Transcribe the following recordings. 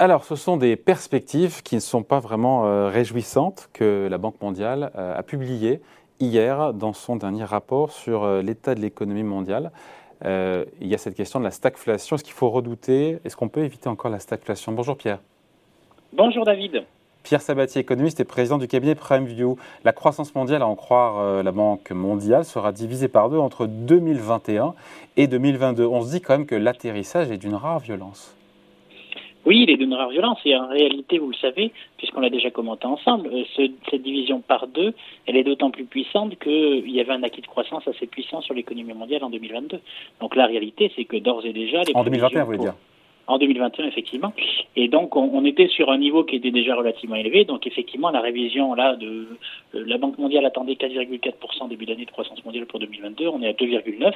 Alors, ce sont des perspectives qui ne sont pas vraiment euh, réjouissantes que la Banque mondiale euh, a publiées hier dans son dernier rapport sur euh, l'état de l'économie mondiale. il y a cette question de la stagflation. Est-ce qu'il faut redouter? Est-ce qu'on peut éviter encore la stagflation? Bonjour Pierre. Bonjour David. Pierre Sabatier, économiste et président du cabinet PrimeView. La croissance mondiale, à en croire la Banque mondiale, sera divisée par deux entre 2021 et 2022. On se dit quand même que l'atterrissage est d'une rare violence. Oui, il est d'une rare violence et en réalité, vous le savez, puisqu'on l'a déjà commenté ensemble, euh, cette division par deux, elle est d'autant plus puissante qu'il y avait un acquis de croissance assez puissant sur l'économie mondiale en 2022. Donc la réalité, c'est que d'ores et déjà... Les en 2021, vous voulez dire en 2021, effectivement. Et donc, on, était sur un niveau qui était déjà relativement élevé. Donc, effectivement, la révision là de euh, la Banque mondiale attendait 4,4% début d'année de croissance mondiale pour 2022. On est à 2,9.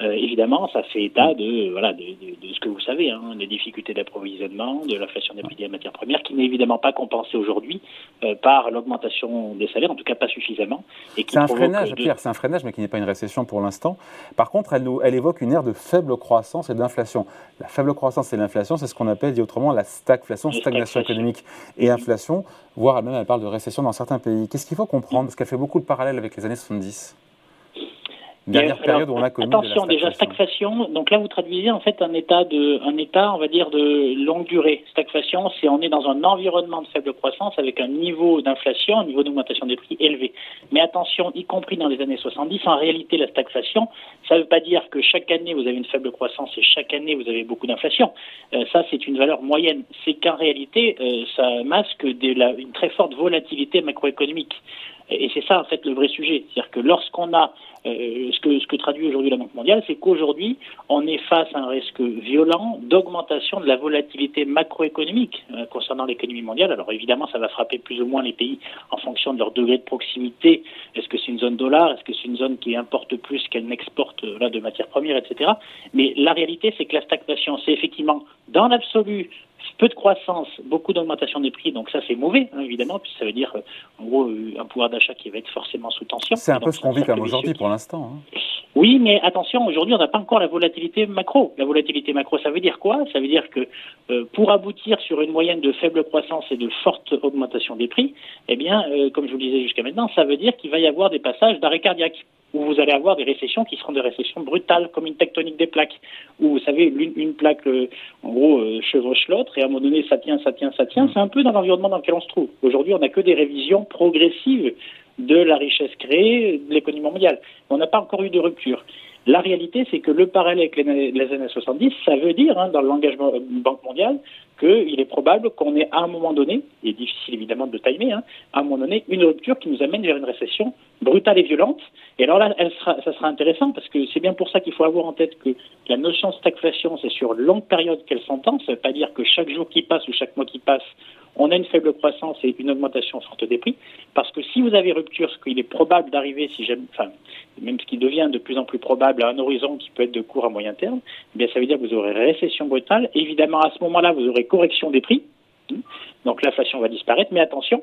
Euh, évidemment, ça fait état de, voilà, de, de, ce que vous savez, hein, des difficultés d'approvisionnement, de l'inflation des prix des matières premières, qui n'est évidemment pas compensée aujourd'hui euh, par l'augmentation des salaires, en tout cas pas suffisamment. C'est un freinage, Pierre, c'est un freinage, mais qui n'est pas une récession pour l'instant. Par contre, elle, elle évoque une ère de faible croissance et d'inflation. La faible croissance et l'inflation, c'est ce qu'on appelle, dit autrement, la stagflation, stagnation économique et inflation, voire même elle parle de récession dans certains pays. Qu'est-ce qu'il faut comprendre? Parce qu'elle fait beaucoup de parallèles avec les années 70 dernière période où on a connu attention déjà stagflation. Donc là vous traduisez en fait un état de un état on va dire de longue durée. Stagflation, c'est on est dans un environnement de faible croissance avec un niveau d'inflation, un niveau d'augmentation des prix élevé. Mais attention, y compris dans les années 70, en réalité la stagflation, ça ne veut pas dire que chaque année vous avez une faible croissance et chaque année vous avez beaucoup d'inflation. Euh, ça c'est une valeur moyenne. C'est qu'en réalité euh, ça masque une très forte volatilité macroéconomique. Et c'est ça en fait le vrai sujet, c'est-à-dire que lorsqu'on a euh, ce, que, ce que traduit aujourd'hui la Banque mondiale, c'est qu'aujourd'hui on est face à un risque violent d'augmentation de la volatilité macroéconomique euh, concernant l'économie mondiale. Alors évidemment, ça va frapper plus ou moins les pays en fonction de leur degré de proximité. Est-ce que c'est une zone dollar? Est-ce que c'est une zone qui importe plus qu'elle n'exporte euh, là de matières premières, etc. Mais la réalité, c'est que la stagnation, c'est effectivement dans l'absolu peu de croissance, beaucoup d'augmentation des prix, donc ça c'est mauvais hein, évidemment, puis ça veut dire en gros euh, un pouvoir d'achat qui va être forcément sous tension. C'est un peu ce qu'on vit comme aujourd'hui pour l'instant. Hein. Oui, mais attention, aujourd'hui on n'a pas encore la volatilité macro. La volatilité macro, ça veut dire quoi? Ça veut dire que euh, pour aboutir sur une moyenne de faible croissance et de forte augmentation des prix, eh bien, euh, comme je vous le disais jusqu'à maintenant, ça veut dire qu'il va y avoir des passages d'arrêt cardiaque où vous allez avoir des récessions qui seront des récessions brutales, comme une tectonique des plaques, où vous savez, une, plaque, euh, en gros, chevauche l'autre, et à un moment donné, ça tient, ça tient, ça tient. C'est un peu dans l'environnement dans lequel on se trouve. Aujourd'hui, on n'a que des révisions progressives de la richesse créée, de l'économie mondiale. On n'a pas encore eu de rupture. La réalité, c'est que le parallèle avec les, années 70, ça veut dire, hein, dans le langage Banque mondiale, qu'il est probable qu'on ait à un moment donné, est difficile évidemment de timer, hein, à un moment donné, une rupture qui nous amène vers une récession brutale et violente. Et alors là, ça sera intéressant parce que c'est bien pour ça qu'il faut avoir en tête que la notion de stagflation, c'est sur longue période qu'elle s'entend. Ça ne veut pas dire que chaque jour qui passe ou chaque mois qui passe, on a une faible croissance et une augmentation forte des prix. Parce que si vous avez rupture, ce qu'il est probable d'arriver, si même ce qui devient de plus en plus probable à un horizon qui peut être de court à moyen terme, eh bien, ça veut dire que vous aurez récession brutale. évidemment, à ce moment-là, vous aurez correction des prix. Donc l'inflation va disparaître. Mais attention,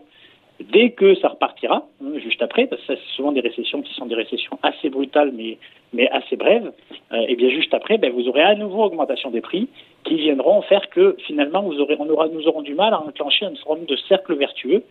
Dès que ça repartira, hein, juste après, parce que c'est souvent des récessions qui sont des récessions assez brutales mais, mais assez brèves, euh, et bien juste après, ben, vous aurez à nouveau augmentation des prix qui viendront faire que finalement vous aurez, on aura, nous aurons du mal à enclencher une forme de cercle vertueux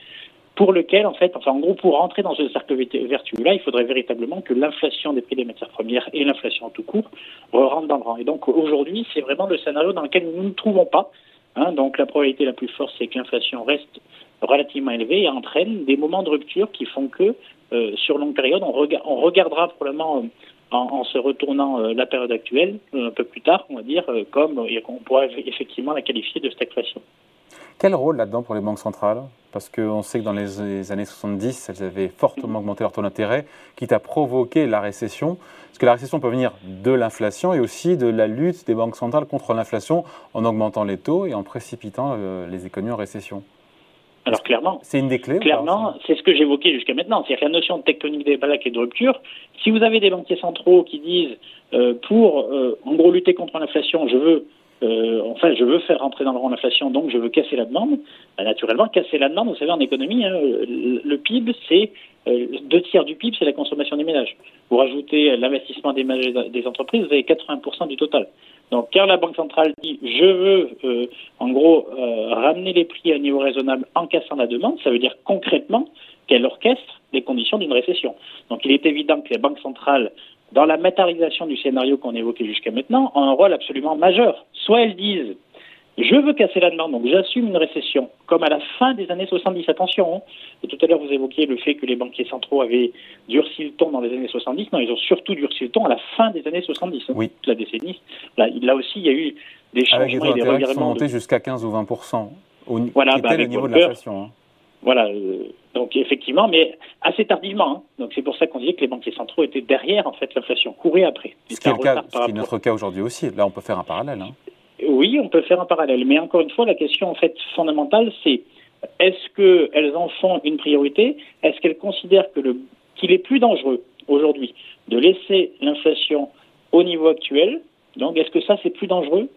pour lequel, en fait, enfin, en gros, pour rentrer dans ce cercle vertueux-là, il faudrait véritablement que l'inflation des prix des matières premières et l'inflation en tout court rentrent dans le rang. Et donc, aujourd'hui, c'est vraiment le scénario dans lequel nous ne nous trouvons pas. Hein. donc, la probabilité la plus forte, c'est que l'inflation reste relativement élevée et entraîne des moments de rupture qui font que euh, sur longue période, on, on regardera probablement euh, en, se retournant euh, la période actuelle, un peu plus tard, on va dire, comme on pourrait effectivement la qualifier de stagflation. Quel rôle là-dedans pour les banques centrales? Parce qu'on sait que dans les, années 70, elles avaient fortement augmenté leur taux d'intérêt, quitte à provoquer la récession. Parce que la récession peut venir de l'inflation et aussi de la lutte des banques centrales contre l'inflation en augmentant les taux et en précipitant les économies en récession. Alors clairement, c'est une des clés. Clairement, c'est ce que j'évoquais jusqu'à maintenant. C'est-à-dire la notion de tectonique des plaques et de rupture. Si vous avez des banquiers centraux qui disent euh, pour, euh, en gros, lutter contre l'inflation, je veux euh, enfin, je veux faire rentrer dans le rang l'inflation, donc je veux casser la demande. Bah, naturellement, casser la demande, vous savez, en économie, hein, le, PIB, c'est euh, deux tiers du PIB, c'est la consommation des ménages. Vous rajoutez l'investissement des, des entreprises, vous avez 80% du total. Donc, quand la Banque centrale dit je veux, euh, en gros, ramener les prix à un niveau raisonnable en cassant la demande, ça veut dire concrètement qu'elle orchestre les conditions d'une récession. Donc, il est évident que les banques centrales dans la matérialisation du scénario qu'on évoquait jusqu'à maintenant, ont un rôle absolument majeur. Soit elles disent je veux casser la demande, donc j'assume une récession, comme à la fin des années 70. Attention, hein. et tout à l'heure vous évoquiez le fait que les banquiers centraux avaient durci le ton dans les années 70. Non, ils ont surtout durci le ton à la fin des années 70, hein. oui. la décennie. Là, là, aussi, il y a eu des changements et des revirements. Qui sont montés jusqu'à 15 ou 20 au, voilà, bah, le niveau de l'inflation. Hein. Voilà, euh, donc effectivement, mais assez tardivement. Hein. Donc c'est pour ça qu'on disait que les banquiers centraux étaient derrière en fait l'inflation, couraient après. Ce qui est, le cas, ce qui est notre cas aujourd'hui aussi. Là, on peut faire un parallèle. Hein. Oui, on peut faire un parallèle. Mais encore une fois, la question en fait fondamentale, c'est est-ce qu'elles en font une priorité? Est-ce qu'elles considèrent que le qu'il est plus dangereux aujourd'hui de laisser l'inflation au niveau actuel? Donc est-ce que ça c'est plus dangereux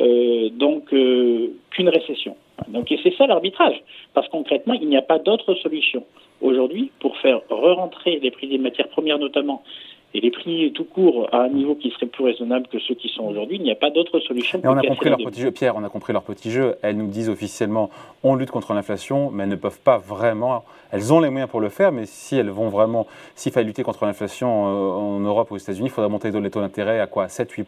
euh, donc euh, qu'une récession? Donc, et c'est ça l'arbitrage, parce concrètement, il n'y a pas d'autre solution aujourd'hui pour faire re-rentrer les prix des matières premières notamment et les prix tout court à un niveau qui serait plus raisonnable que ceux qui sont aujourd'hui, il n'y a pas d'autre solution. on a compris leur petit jeu, Pierre, on a compris leur petit jeu. Elles nous disent officiellement, on lutte contre l'inflation, mais elles ne peuvent pas vraiment. Elles ont les moyens pour le faire, mais si elles vont vraiment, s'il fallait lutter contre l'inflation euh, en Europe ou aux États-Unis, il faudrait monter les taux d'intérêt à quoi? 7-8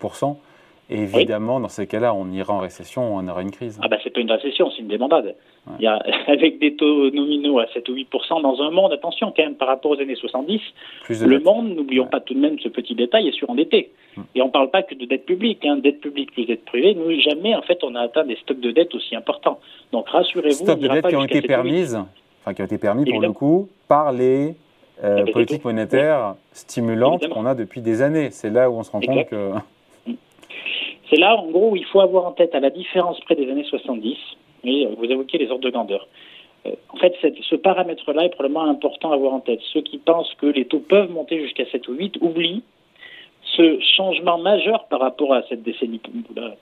évidemment, dans ces cas-là, on ira en récession, on aura une crise. Ah ben, c'est pas une récession, c'est une débandade. Il y a, avec des taux nominaux à 7 ou 8% dans un monde, attention quand même, par rapport aux années 70, le monde, n'oublions pas tout de même ce petit détail, est surendetté. Hmm. Et on ne parle pas que de dette publique, hein, dette publique plus dette privée. Nous, jamais, en fait, on a atteint des stocks de dette aussi importants. Donc, rassurez-vous. Stocks de dette qui ont été permises, enfin, qui ont été permis pour le coup par les euh, eh ben, politiques monétaires stimulantes qu'on a depuis des années. C'est là où on se rend compte que c'est là, en gros, il faut avoir en tête, à la différence près des années 70, et vous évoquez les ordres de grandeur. Euh, en fait, ce paramètre-là est probablement important à avoir en tête. Ceux qui pensent que les taux peuvent monter jusqu'à 7 ou 8 oublient ce changement majeur par rapport à cette décennie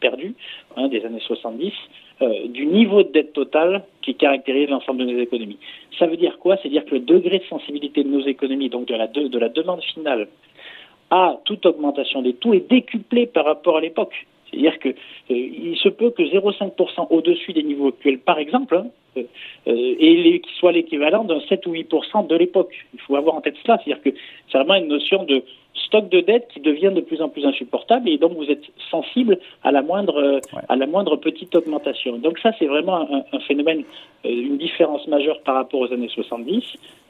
perdue, hein, des années 70, euh, du niveau de dette totale qui caractérise l'ensemble de nos économies. Ça veut dire quoi? C'est-à-dire que le degré de sensibilité de nos économies, donc de la, de la demande finale, à toute augmentation des taux est décuplé par rapport à l'époque. C'est-à-dire qu'il euh, se peut que 0,5% au-dessus des niveaux actuels, par exemple, hein, euh, euh, et soit l'équivalent d'un 7 ou 8% de l'époque. Il faut avoir en tête cela. C'est-à-dire que c'est vraiment une notion de stock de dette qui devient de plus en plus insupportable et donc vous êtes sensible à la moindre, à la moindre petite augmentation. Donc ça, c'est vraiment un, phénomène, une différence majeure par rapport aux années 70.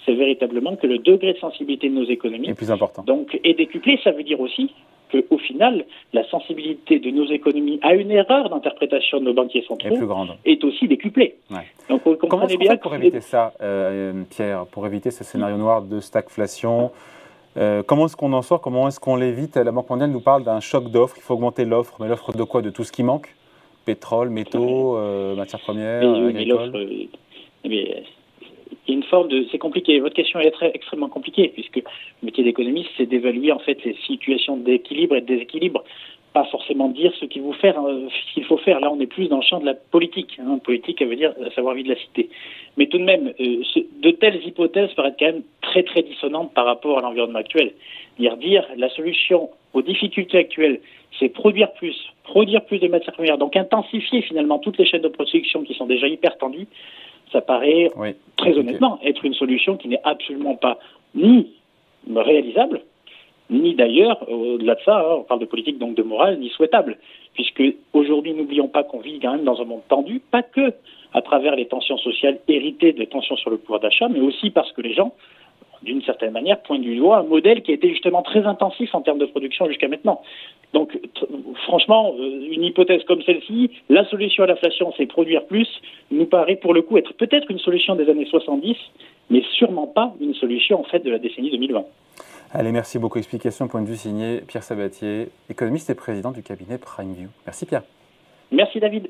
C'est véritablement que le degré de sensibilité de nos économies est plus important. Donc, est décuplé. Ça veut dire aussi qu'au final, la sensibilité de nos économies à une erreur d'interprétation de nos banquiers centraux est, aussi décuplée. Donc, vous Comment est-ce qu'on pour éviter ça, euh, Pierre, pour éviter ce scénario noir de stagflation euh, comment est-ce qu'on en sort Comment est-ce qu'on l'évite? La Banque mondiale nous parle d'un choc d'offres. Il faut augmenter l'offre. Mais l'offre de quoi? De tout ce qui manque? Pétrole, métaux, euh, matières premières, agricoles? Il y a une forme de. C'est compliqué. Votre question est extrêmement compliquée, puisque le métier d'économiste, c'est d'évaluer en fait les situations d'équilibre et de déséquilibre, pas forcément dire ce qu'il faut faire. Faire. Là, on est plus dans le champ de la politique. Hein. Politique, ça veut dire savoir-vivre de la cité. Mais tout de même, euh, de telles hypothèses paraissent quand même très très dissonantes par rapport à l'environnement actuel. Dire dire la solution aux difficultés actuelles, c'est produire plus, produire plus de matières premières, donc intensifier finalement toutes les chaînes de production qui sont déjà hyper tendues ça paraît très honnêtement être une solution qui n'est absolument pas ni réalisable, ni d'ailleurs, au-delà de ça, hein, on parle de politique donc de morale, ni souhaitable. Puisque aujourd'hui, n'oublions pas qu'on vit quand même dans un monde tendu, pas que à travers les tensions sociales héritées des tensions sur le pouvoir d'achat, mais aussi parce que les gens d'une certaine manière, pointe du doigt un modèle qui a été justement très intensif en termes de production jusqu'à maintenant. Donc, franchement, euh, une hypothèse comme celle-ci, la solution à l'inflation, c'est produire plus, nous paraît pour le coup être peut-être une solution des années 70, mais sûrement pas une solution en fait de la décennie 2020. Allez, merci beaucoup. Explication, point de vue signé Pierre Sabatier, économiste et président du cabinet PrimeView. Merci Pierre. Merci David.